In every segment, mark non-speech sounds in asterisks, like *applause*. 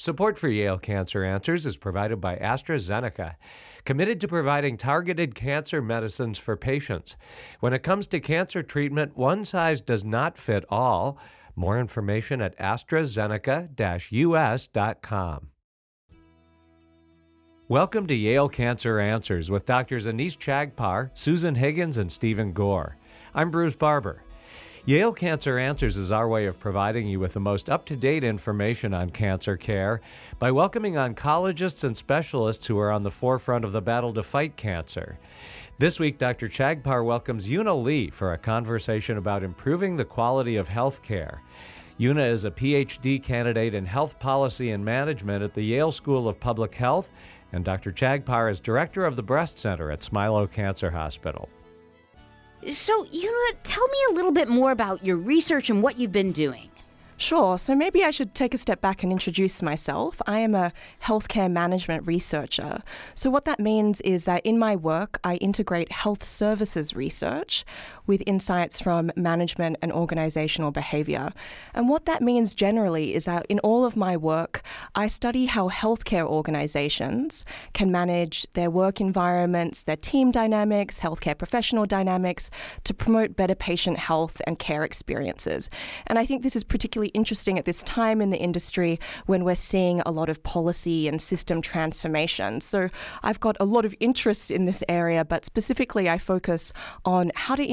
Support for Yale Cancer Answers is provided by AstraZeneca, committed to providing targeted cancer medicines for patients. When it comes to cancer treatment, one size does not fit all. More information at AstraZeneca-US.com. Welcome to Yale Cancer Answers with Drs. Anees Chagpar, Susan Higgins, and Stephen Gore. I'm Bruce Barber. Yale Cancer Answers is our way of providing you with the most up to date information on cancer care by welcoming oncologists and specialists who are on the forefront of the battle to fight cancer. This week, Dr. Chagpar welcomes Yuna Lee for a conversation about improving the quality of health care. Yoona is a PhD candidate in health policy and management at the Yale School of Public Health, and Dr. Chagpar is director of the Breast Center at Smilow Cancer Hospital. So, know, tell me a little bit more about your research and what you've been doing. Sure. So maybe I should take a step back and introduce myself. I am a healthcare management researcher. So, what that means is that in my work, I integrate health services research with insights from management and organizational behavior. And what that means generally is that in all of my work, I study how healthcare organizations can manage their work environments, their team dynamics, healthcare professional dynamics to promote better patient health and care experiences. And I think this is particularly interesting at this time in the industry when we're seeing a lot of policy and system transformation. So I've got a lot of interest in this area, but specifically I focus on how to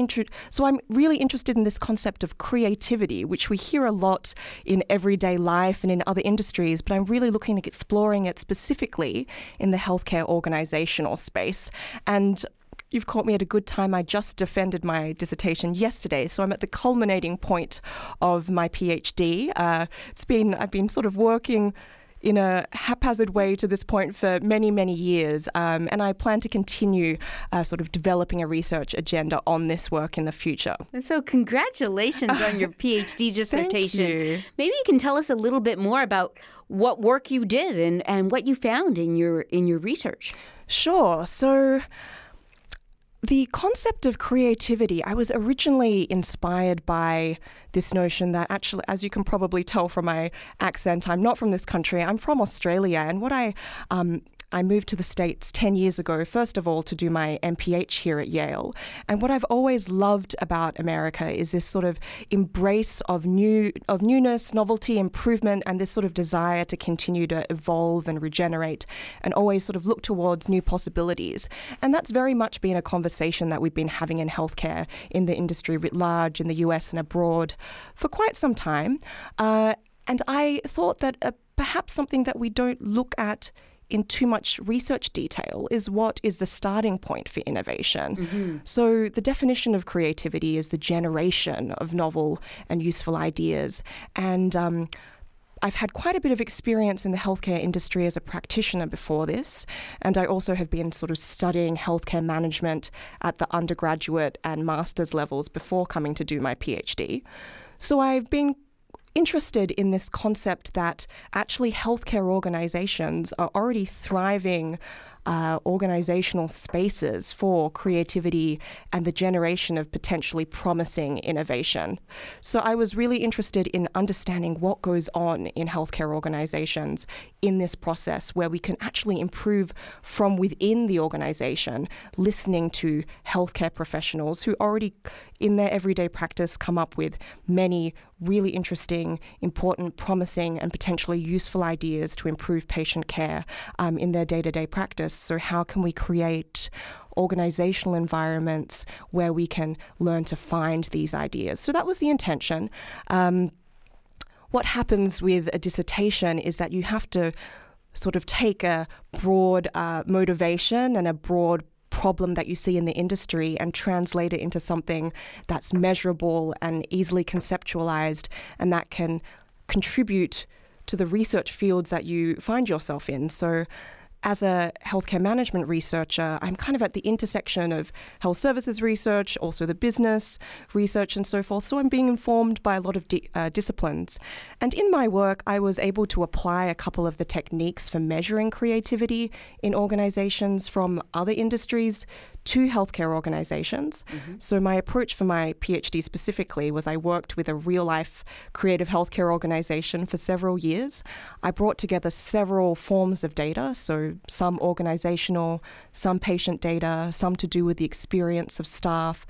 So I'm really interested in this concept of creativity, which we hear a lot in everyday life and in other industries, but I'm really looking at exploring it specifically in the healthcare organizational space. And You've caught me at a good time. I just defended my dissertation yesterday, so I'm at the culminating point of my PhD. Uh, it's been I've been sort of working in a haphazard way to this point for many, many years. Um, and I plan to continue uh, sort of developing a research agenda on this work in the future. So, congratulations on your *laughs* PhD dissertation. You. Maybe you can tell us a little bit more about what work you did and, and what you found in your in your research. Sure. So, the concept of creativity, I was originally inspired by this notion that actually, as you can probably tell from my accent, I'm not from this country, I'm from Australia. And what I um, I moved to the States 10 years ago, first of all, to do my MPH here at Yale. And what I've always loved about America is this sort of embrace of new of newness, novelty, improvement, and this sort of desire to continue to evolve and regenerate and always sort of look towards new possibilities. And that's very much been a conversation that we've been having in healthcare in the industry writ large, in the US and abroad for quite some time. Uh, and I thought that uh, perhaps something that we don't look at in too much research detail is what is the starting point for innovation. Mm-hmm. So, the definition of creativity is the generation of novel and useful ideas. And um, I've had quite a bit of experience in the healthcare industry as a practitioner before this, and I also have been sort of studying healthcare management at the undergraduate and master's levels before coming to do my PhD. So I've been interested in this concept that actually healthcare organizations are already thriving uh, organizational spaces for creativity and the generation of potentially promising innovation. So I was really interested in understanding what goes on in healthcare organizations in this process where we can actually improve from within the organization, listening to healthcare professionals who already in their everyday practice come up with many really interesting, important, promising, and potentially useful ideas to improve patient care um, in their day to day practice. So, how can we create organizational environments where we can learn to find these ideas? So, that was the intention. Um, what happens with a dissertation is that you have to sort of take a broad uh, motivation and a broad problem that you see in the industry and translate it into something that's measurable and easily conceptualized and that can contribute to the research fields that you find yourself in. So as a healthcare management researcher, I'm kind of at the intersection of health services research, also the business research, and so forth. So I'm being informed by a lot of di- uh, disciplines. And in my work, I was able to apply a couple of the techniques for measuring creativity in organizations from other industries two healthcare organizations. Mm-hmm. So, my approach for my PhD specifically was I worked with a real life creative healthcare organization for several years. I brought together several forms of data, so some organizational, some patient data, some to do with the experience of staff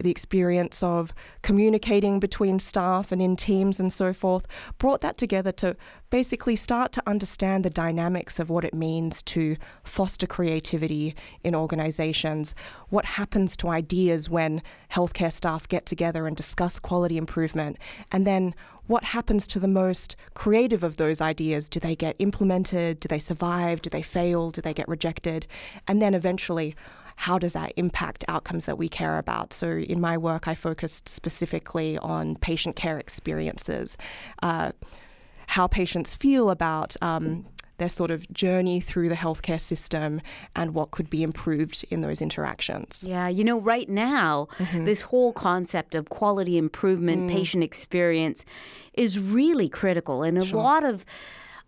the experience of communicating between staff and in teams and so forth, brought that together to basically start to understand the dynamics of what it means to foster creativity in organizations, what happens to ideas when healthcare staff get together and discuss quality improvement, and then what happens to the most creative of those ideas? Do they get implemented? Do they survive? Do they fail? Do they get rejected? And then eventually, how does that impact outcomes that we care about? So, in my work, I focused specifically on patient care experiences, uh, how patients feel about. Um, their sort of journey through the healthcare system and what could be improved in those interactions. Yeah, you know, right now, mm-hmm. this whole concept of quality improvement, mm. patient experience is really critical. And a sure. lot of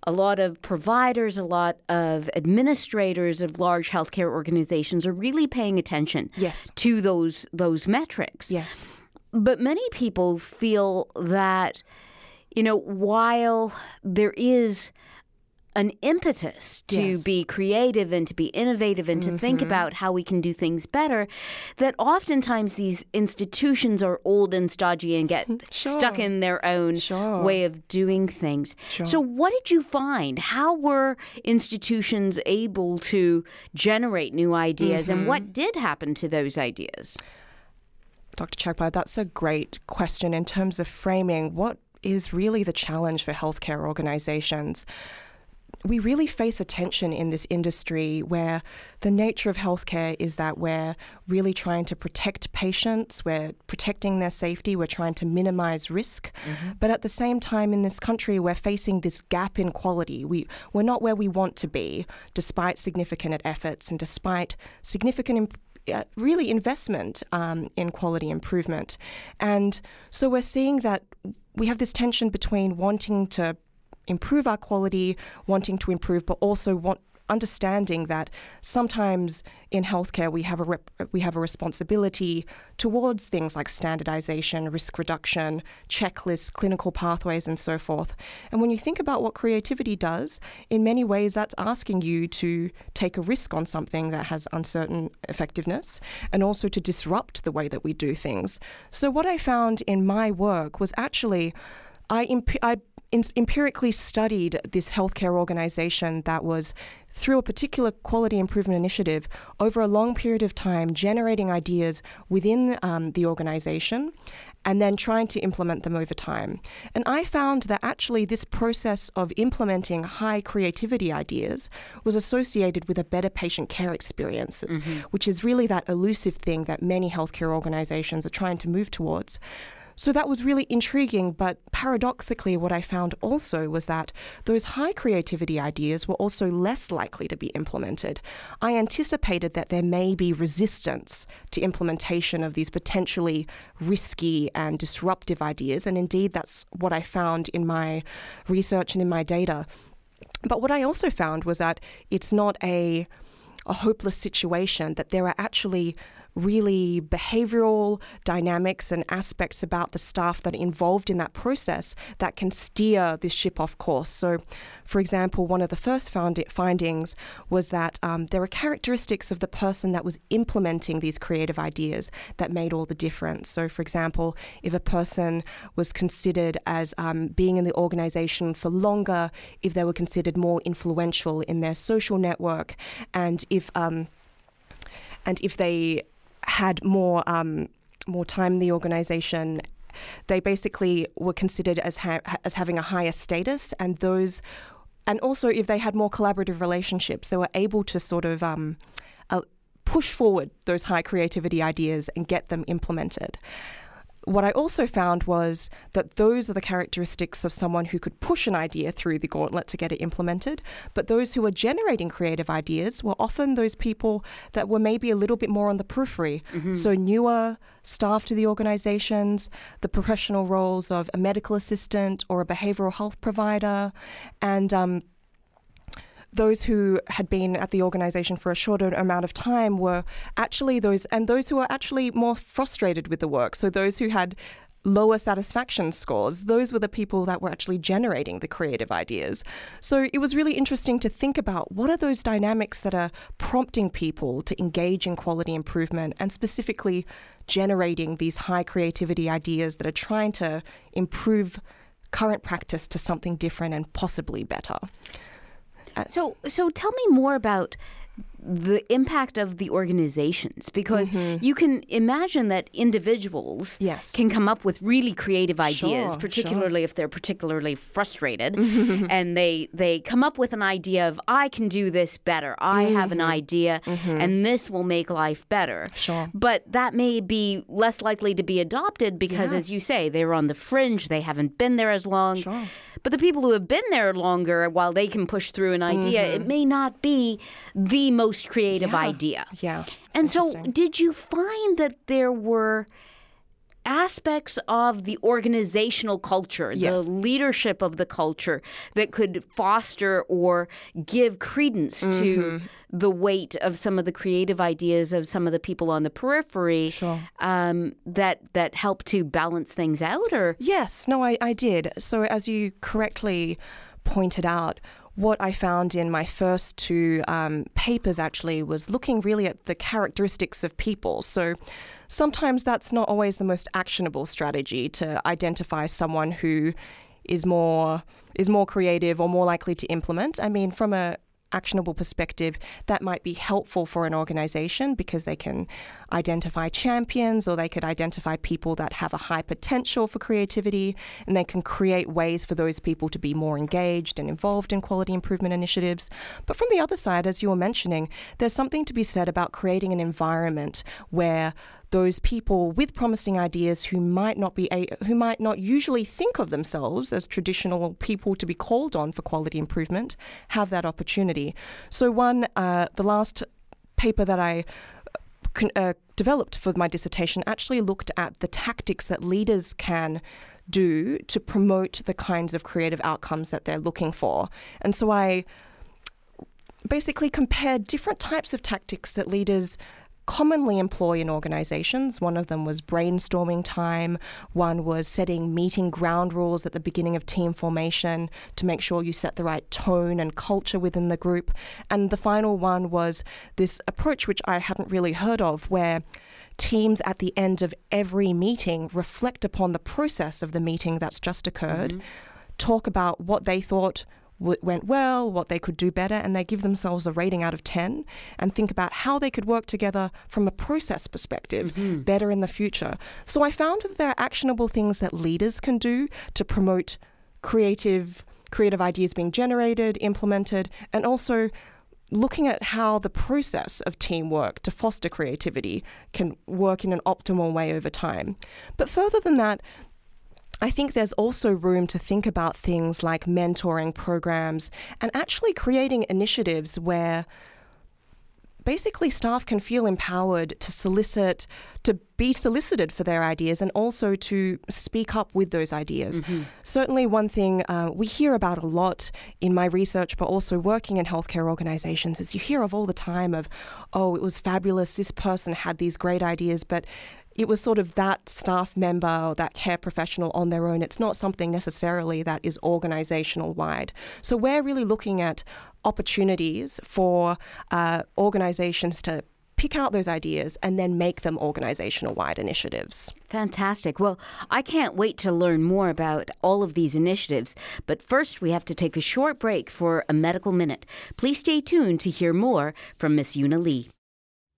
a lot of providers, a lot of administrators of large healthcare organizations are really paying attention yes. to those those metrics. Yes. But many people feel that you know while there is an impetus to yes. be creative and to be innovative and to mm-hmm. think about how we can do things better that oftentimes these institutions are old and stodgy and get *laughs* sure. stuck in their own sure. way of doing things. Sure. So what did you find? How were institutions able to generate new ideas mm-hmm. and what did happen to those ideas? Dr. Chagpar, that's a great question in terms of framing what is really the challenge for healthcare organizations we really face a tension in this industry where the nature of healthcare is that we're really trying to protect patients, we're protecting their safety, we're trying to minimize risk. Mm-hmm. But at the same time, in this country, we're facing this gap in quality. We, we're not where we want to be, despite significant efforts and despite significant imp- uh, really investment um, in quality improvement. And so we're seeing that we have this tension between wanting to improve our quality, wanting to improve, but also want understanding that sometimes in healthcare we have a rep- we have a responsibility towards things like standardization, risk reduction, checklists, clinical pathways, and so forth. And when you think about what creativity does, in many ways that's asking you to take a risk on something that has uncertain effectiveness, and also to disrupt the way that we do things. So what I found in my work was actually I, imp- I in- empirically studied this healthcare organization that was, through a particular quality improvement initiative, over a long period of time, generating ideas within um, the organization and then trying to implement them over time. And I found that actually this process of implementing high creativity ideas was associated with a better patient care experience, mm-hmm. which is really that elusive thing that many healthcare organizations are trying to move towards. So that was really intriguing, but paradoxically, what I found also was that those high creativity ideas were also less likely to be implemented. I anticipated that there may be resistance to implementation of these potentially risky and disruptive ideas, and indeed, that's what I found in my research and in my data. But what I also found was that it's not a a hopeless situation, that there are actually really behavioral dynamics and aspects about the staff that are involved in that process that can steer this ship off course. So, for example, one of the first found findings was that um, there are characteristics of the person that was implementing these creative ideas that made all the difference. So, for example, if a person was considered as um, being in the organization for longer, if they were considered more influential in their social network, and if um, and if they had more um, more time in the organization they basically were considered as ha- as having a higher status, and those, and also if they had more collaborative relationships, they were able to sort of um, uh, push forward those high creativity ideas and get them implemented. What I also found was that those are the characteristics of someone who could push an idea through the gauntlet to get it implemented. But those who are generating creative ideas were often those people that were maybe a little bit more on the periphery. Mm-hmm. So, newer staff to the organizations, the professional roles of a medical assistant or a behavioral health provider, and um, those who had been at the organization for a shorter amount of time were actually those, and those who were actually more frustrated with the work. So those who had lower satisfaction scores, those were the people that were actually generating the creative ideas. So it was really interesting to think about what are those dynamics that are prompting people to engage in quality improvement and specifically generating these high creativity ideas that are trying to improve current practice to something different and possibly better. So, so tell me more about the impact of the organizations because mm-hmm. you can imagine that individuals yes. can come up with really creative ideas sure, particularly sure. if they're particularly frustrated *laughs* and they they come up with an idea of I can do this better I mm-hmm. have an idea mm-hmm. and this will make life better sure but that may be less likely to be adopted because yeah. as you say they're on the fringe they haven't been there as long sure. but the people who have been there longer while they can push through an idea it may not be the most most creative yeah. idea. Yeah. And so, did you find that there were aspects of the organizational culture, yes. the leadership of the culture that could foster or give credence mm-hmm. to the weight of some of the creative ideas of some of the people on the periphery sure. um, that that help to balance things out or yes no I, I did so as you correctly pointed out what I found in my first two um, papers actually was looking really at the characteristics of people. So sometimes that's not always the most actionable strategy to identify someone who is more is more creative or more likely to implement. I mean, from a actionable perspective, that might be helpful for an organization because they can identify champions or they could identify people that have a high potential for creativity and they can create ways for those people to be more engaged and involved in quality improvement initiatives. But from the other side, as you were mentioning, there's something to be said about creating an environment where those people with promising ideas who might not be a, who might not usually think of themselves as traditional people to be called on for quality improvement have that opportunity. So one, uh, the last paper that I uh, developed for my dissertation actually looked at the tactics that leaders can do to promote the kinds of creative outcomes that they're looking for. And so I basically compared different types of tactics that leaders commonly employ in organizations. One of them was brainstorming time, one was setting meeting ground rules at the beginning of team formation to make sure you set the right tone and culture within the group. And the final one was this approach, which I hadn't really heard of, where teams at the end of every meeting reflect upon the process of the meeting that's just occurred, mm-hmm. talk about what they thought went well, what they could do better, and they give themselves a rating out of 10 and think about how they could work together from a process perspective mm-hmm. better in the future. So I found that there are actionable things that leaders can do to promote creative creative ideas being generated, implemented, and also looking at how the process of teamwork to foster creativity can work in an optimal way over time. But further than that, I think there's also room to think about things like mentoring programs and actually creating initiatives where basically staff can feel empowered to solicit, to be solicited for their ideas and also to speak up with those ideas. Mm-hmm. Certainly, one thing uh, we hear about a lot in my research, but also working in healthcare organizations, is you hear of all the time of, oh, it was fabulous, this person had these great ideas, but it was sort of that staff member or that care professional on their own. It's not something necessarily that is organizational wide. So we're really looking at opportunities for uh, organizations to pick out those ideas and then make them organizational wide initiatives. Fantastic. Well, I can't wait to learn more about all of these initiatives. But first, we have to take a short break for a medical minute. Please stay tuned to hear more from Miss Yuna Lee.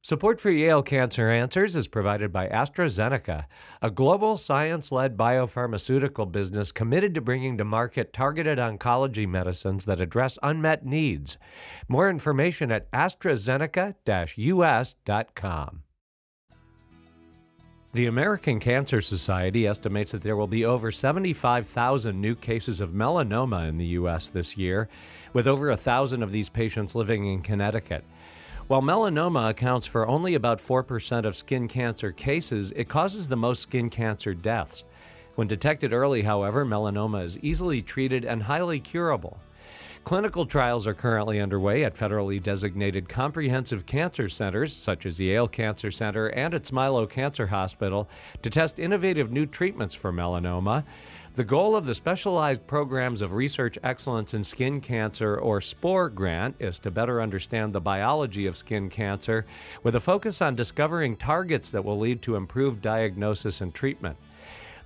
Support for Yale Cancer Answers is provided by AstraZeneca, a global science led biopharmaceutical business committed to bringing to market targeted oncology medicines that address unmet needs. More information at AstraZeneca US.com. The American Cancer Society estimates that there will be over 75,000 new cases of melanoma in the U.S. this year, with over a thousand of these patients living in Connecticut. While melanoma accounts for only about 4% of skin cancer cases, it causes the most skin cancer deaths. When detected early, however, melanoma is easily treated and highly curable. Clinical trials are currently underway at federally designated comprehensive cancer centers, such as Yale Cancer Center and at Smilow Cancer Hospital, to test innovative new treatments for melanoma. The goal of the Specialized Programs of Research Excellence in Skin Cancer, or SPORE grant, is to better understand the biology of skin cancer with a focus on discovering targets that will lead to improved diagnosis and treatment.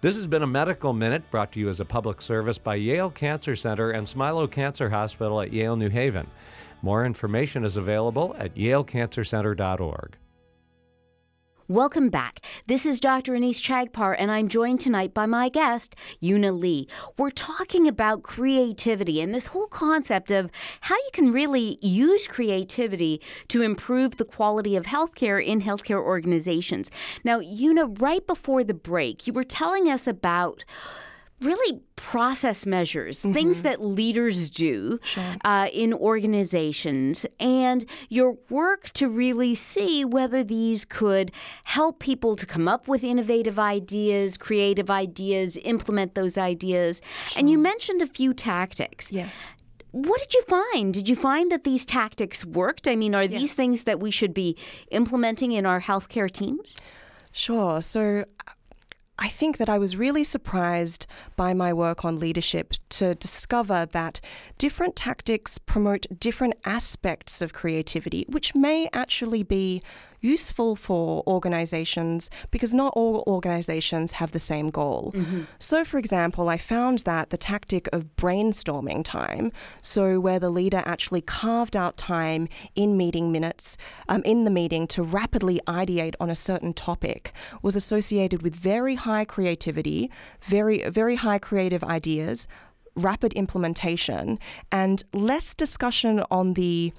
This has been a Medical Minute brought to you as a public service by Yale Cancer Center and Smilow Cancer Hospital at Yale New Haven. More information is available at yalecancercenter.org. Welcome back. This is Dr. Anees Chagpar, and I'm joined tonight by my guest, Yuna Lee. We're talking about creativity and this whole concept of how you can really use creativity to improve the quality of healthcare in healthcare organizations. Now, Yuna, right before the break, you were telling us about really process measures, mm-hmm. things that leaders do sure. uh, in organizations, and your work to really see whether these could help people to come up with innovative ideas, creative ideas, implement those ideas. Sure. And you mentioned a few tactics. Yes. What did you find? Did you find that these tactics worked? I mean, are yes. these things that we should be implementing in our healthcare teams? Sure. So I think that I was really surprised by my work on leadership to discover that different tactics promote different aspects of creativity, which may actually be useful for organizations because not all organizations have the same goal. Mm-hmm. So, for example, I found that the tactic of brainstorming time, so where the leader actually carved out time in meeting minutes, um, in the meeting to rapidly ideate on a certain topic, was associated with very high creativity, very, very high creative ideas, rapid implementation, and less discussion on the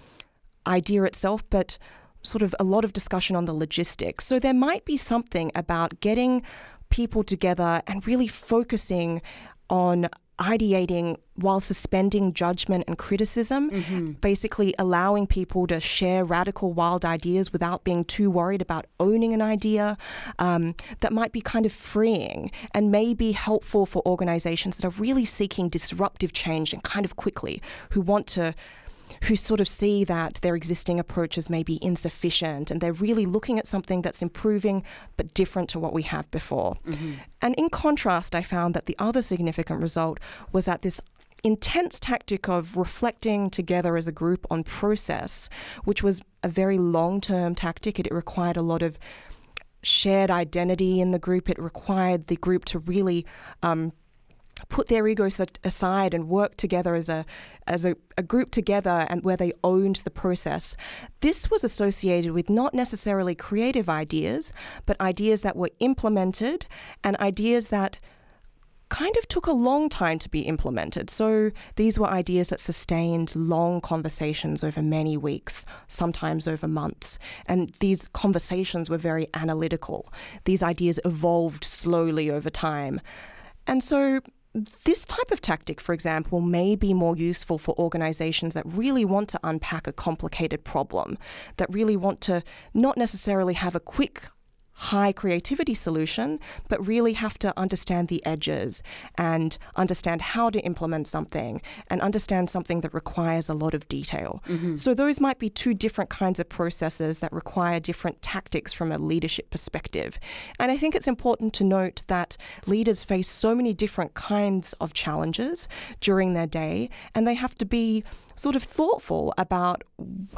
idea itself, but sort of a lot of discussion on the logistics. So there might be something about getting people together and really focusing on ideating while suspending judgment and criticism, mm-hmm. basically allowing people to share radical, wild ideas without being too worried about owning an idea. Um, that might be kind of freeing and may be helpful for organizations that are really seeking disruptive change and kind of quickly, who want to who sort of see that their existing approaches may be insufficient and they're really looking at something that's improving but different to what we have before. Mm-hmm. And in contrast, I found that the other significant result was that this intense tactic of reflecting together as a group on process, which was a very long term tactic. It, required a lot of shared identity in the group. It required the group to really um, put their egos aside and work together as a as a, a, group together and where they owned the process. This was associated with not necessarily creative ideas, but ideas that were implemented and ideas that kind of took a long time to be implemented. So these were ideas that sustained long conversations over many weeks, sometimes over months. And these conversations were very analytical. These ideas evolved slowly over time. And so this type of tactic, for example, may be more useful for organizations that really want to unpack a complicated problem, that really want to not necessarily have a quick high creativity solution, but really have to understand the edges and understand how to implement something and understand something that requires a lot of detail. Mm-hmm. So, those might be two different kinds of processes that require different tactics from a leadership perspective. And I think it's important to note that leaders face so many different kinds of challenges during their day, and they have to be sort of thoughtful about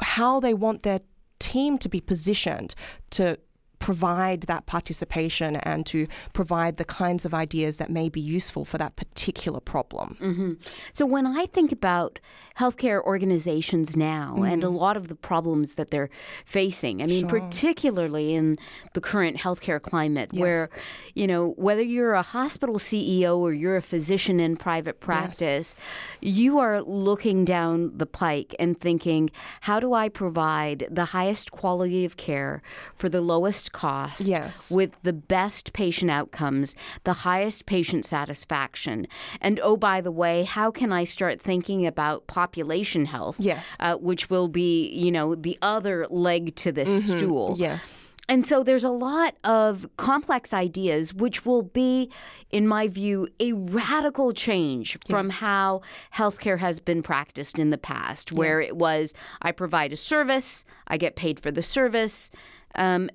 how they want their team to be positioned to provide that participation and to provide the kinds of ideas that may be useful for that particular problem. Mm-hmm. So, when I think about healthcare organizations now mm-hmm. and a lot of the problems that they're facing, I mean, sure. particularly in the current healthcare climate, yes. where, you know, whether you're a hospital CEO or you're a physician in private practice, yes. you are looking down the pike and thinking, how do I provide the highest quality of care for the lowest cost yes. with the best patient outcomes, the highest patient satisfaction. And oh, by the way, how can I start thinking about population health? Yes. Uh, which will be, you know, the other leg to this mm-hmm. stool. Yes. and so there's a lot of complex ideas, which will be, in my view, a radical change from Yes. how healthcare has been practiced in the past, where Yes. it was I provide a service, I get paid for the service, um,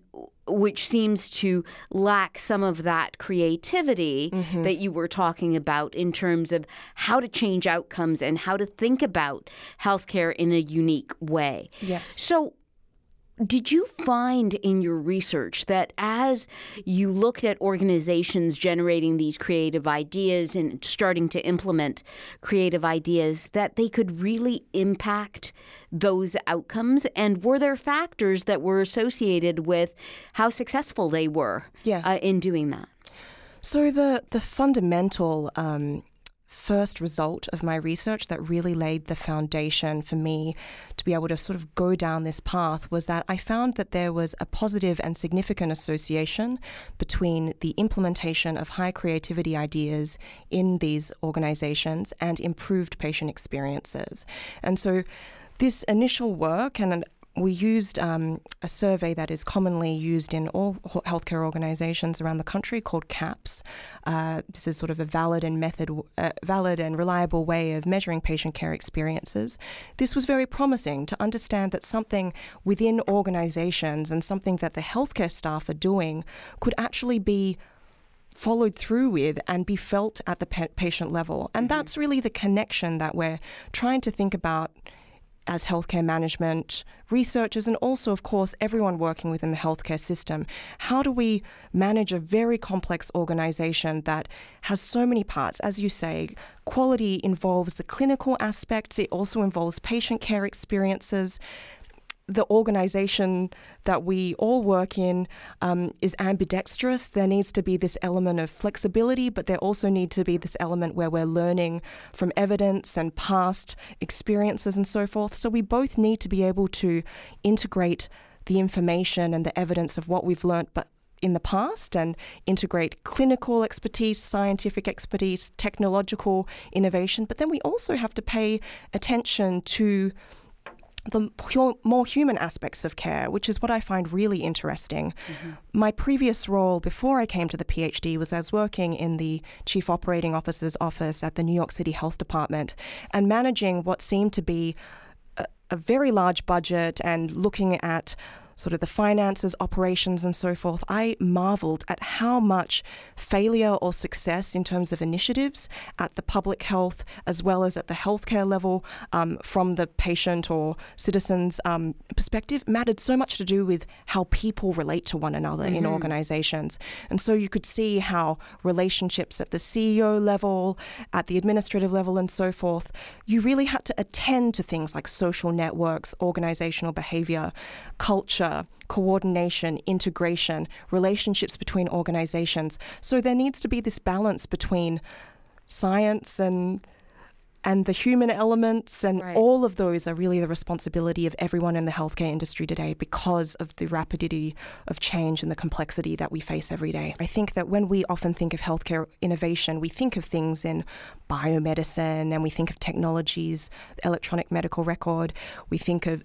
which seems to lack some of that creativity Mm-hmm. that you were talking about in terms of how to change outcomes and how to think about healthcare in a unique way. Yes. So, did you find in your research that as you looked at organizations generating these creative ideas and starting to implement creative ideas, that they could really impact those outcomes? And were there factors that were associated with how successful they were Yes. uh, in doing that? So the the fundamental um, first result of my research that really laid the foundation for me to be able to sort of go down this path was that I found that there was a positive and significant association between the implementation of high creativity ideas in these organizations and improved patient experiences. And so this initial work and we used um, a survey that is commonly used in all healthcare organizations around the country called CAHPS. Uh, this is sort of a valid and method, uh, valid and reliable way of measuring patient care experiences. This was very promising to understand that something within organizations and something that the healthcare staff are doing could actually be followed through with and be felt at the pa- patient level. And that's really the connection that we're trying to think about as healthcare management researchers and also, of course, everyone working within the healthcare system. How do we manage a very complex organization that has so many parts? As you say, quality involves the clinical aspects, it also involves patient care experiences the organization that we all work in um, is ambidextrous. There needs to be this element of flexibility, but there also need to be this element where we're learning from evidence and past experiences and so forth. So we both need to be able to integrate the information and the evidence of what we've learnt, but in the past and integrate clinical expertise, scientific expertise, technological innovation. But then we also have to pay attention to the more human aspects of care, which is what I find really interesting. Mm-hmm. My previous role before I came to the PhD was as working in the Chief Operating Officer's office at the New York City Health Department and managing what seemed to be a, a very large budget and looking at sort of the finances, operations, and so forth, I marveled at how much failure or success in terms of initiatives at the public health as well as at the healthcare level um, from the patient or citizen's um, perspective mattered so much to do with how people relate to one another in organizations. And so you could see how relationships at the CEO level, at the administrative level, and so forth, you really had to attend to things like social networks, organizational behavior, culture, coordination, integration, relationships between organizations. So there needs to be this balance between science and and the human elements and Right. all of those are really the responsibility of everyone in the healthcare industry today because of the rapidity of change and the complexity that we face every day. I think that when we often think of healthcare innovation, we think of things in biomedicine and we think of technologies, electronic medical record, we think of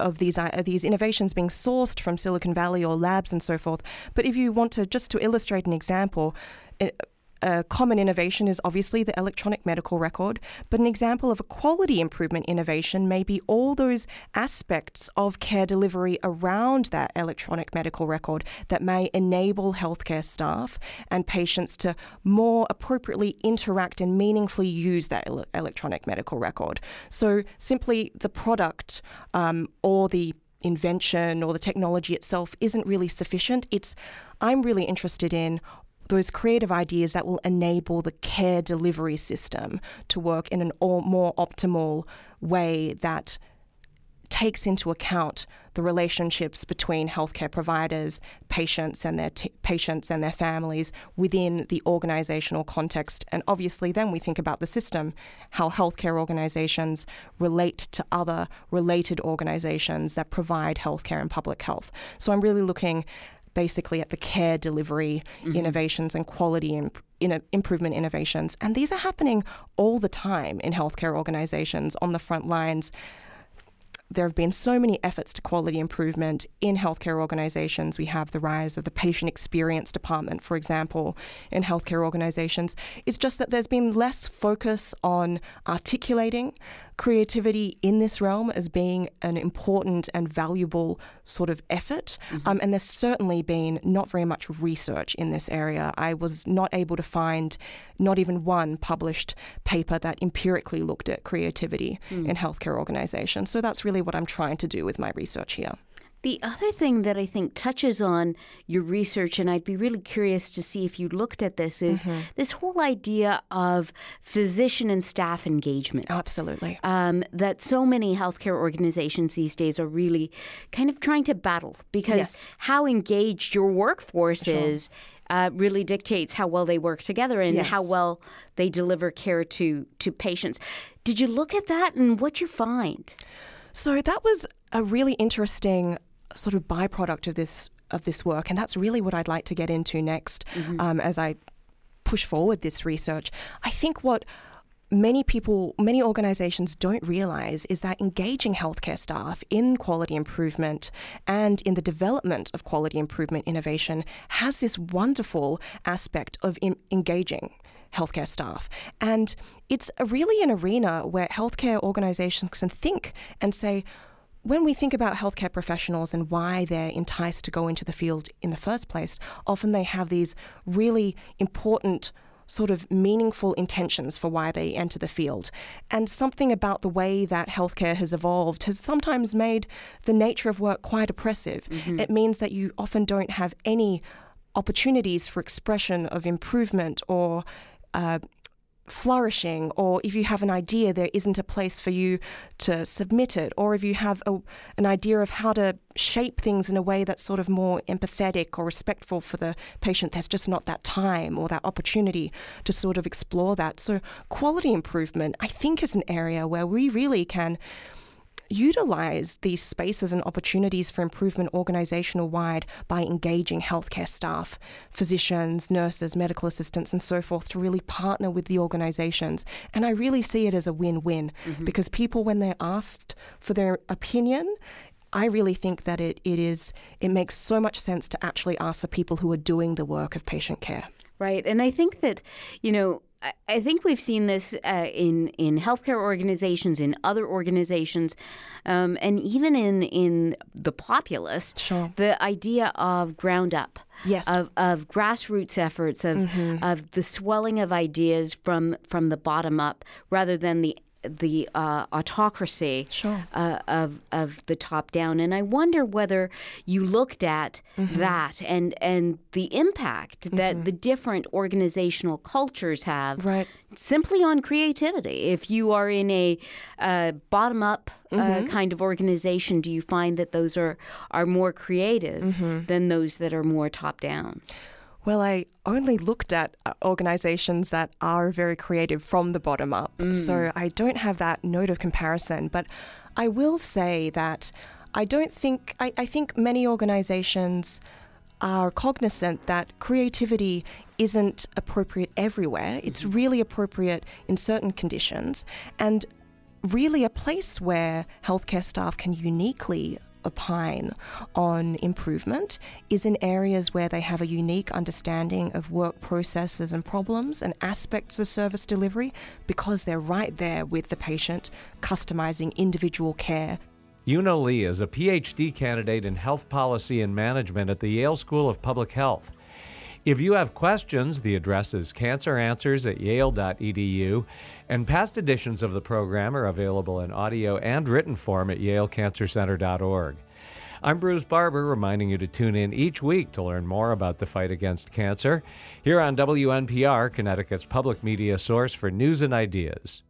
of these uh, these innovations being sourced from Silicon Valley or labs and so forth. But if you want to just to illustrate an example, a, a common innovation is obviously the electronic medical record, but an example of a quality improvement innovation may be all those aspects of care delivery around that electronic medical record that may enable healthcare staff and patients to more appropriately interact and meaningfully use that ele- electronic medical record. So simply the product um, or the invention or the technology itself isn't really sufficient. It's I'm really interested in those creative ideas that will enable the care delivery system to work in an or more optimal way that takes into account the relationships between healthcare providers, patients and their t- patients and their families within the organizational context. And obviously, then we think about the system, how healthcare organizations relate to other related organizations that provide healthcare and public health. So I'm really looking basically at the care delivery mm-hmm. innovations and quality imp- in- improvement innovations. And these are happening all the time in healthcare organizations on the front lines there have been so many efforts to quality improvement in healthcare organizations. We have the rise of the patient experience department, for example, in healthcare organizations. It's just that there's been less focus on articulating creativity in this realm as being an important and valuable sort of effort. Mm-hmm. Um, and there's certainly been not very much research in this area. I was not able to find not even one published paper that empirically looked at creativity mm. in healthcare organizations. So that's really what I'm trying to do with my research here. The other thing that I think touches on your research, and I'd be really curious to see if you looked at this, is mm-hmm. this whole idea of physician and staff engagement. Absolutely. Um, that so many healthcare organizations these days are really kind of trying to battle because yes. how engaged your workforce sure. is. Uh, really dictates how well they work together and yes. how well they deliver care to to patients. Did you look at that and what you find? So that was a really interesting sort of byproduct of this of this work, and that's really what I'd like to get into next mm-hmm. um, as I push forward this research. I think what many people, many organizations don't realize is that engaging healthcare staff in quality improvement and in the development of quality improvement innovation has this wonderful aspect of in- engaging healthcare staff. And it's really an arena where healthcare organizations can think and say, when we think about healthcare professionals and why they're enticed to go into the field in the first place, often they have these really important sort of meaningful intentions for why they enter the field. And something about the way that healthcare has evolved has sometimes made the nature of work quite oppressive. Mm-hmm. It means that you often don't have any opportunities for expression of improvement or uh, flourishing, or if you have an idea, there isn't a place for you to submit it, or if you have a, an idea of how to shape things in a way that's sort of more empathetic or respectful for the patient, there's just not that time or that opportunity to sort of explore that. So, quality improvement, I think, is an area where we really can utilize these spaces and opportunities for improvement organizational wide by engaging healthcare staff, physicians, nurses, medical assistants, and so forth to really partner with the organizations. And I really see it as a win win mm-hmm. because people, when they're asked for their opinion, I really think that it, it is it makes so much sense to actually ask the people who are doing the work of patient care. Right. And I think that, you know, I think we've seen this uh, in in healthcare organizations, in other organizations, um, and even in in the populace. Sure. The idea of ground up, yes, of, of grassroots efforts, of mm-hmm. of the swelling of ideas from from the bottom up, rather than the the uh, autocracy sure. uh, of of the top down, and I wonder whether you looked at mm-hmm. that and and the impact mm-hmm. that the different organizational cultures have, right. simply on creativity. If you are in a uh, bottom up uh, mm-hmm. kind of organization, do you find that those are are more creative mm-hmm. than those that are more top down? Well, I only looked at uh, organizations that are very creative from the bottom up. Mm. So I don't have that note of comparison. But I will say that I don't think, I, I think many organizations are cognizant that creativity isn't appropriate everywhere. It's mm-hmm. really appropriate in certain conditions. And really a place where healthcare staff can uniquely opine on improvement is in areas where they have a unique understanding of work processes and problems and aspects of service delivery because they're right there with the patient, customizing individual care. Yuna Lee is a PhD candidate in health policy and management at the Yale School of Public Health. If you have questions, the address is canceranswers at yale.edu, and past editions of the program are available in audio and written form at yalecancercenter.org. I'm Bruce Barber, reminding you to tune in each week to learn more about the fight against cancer here on WNPR, Connecticut's public media source for news and ideas.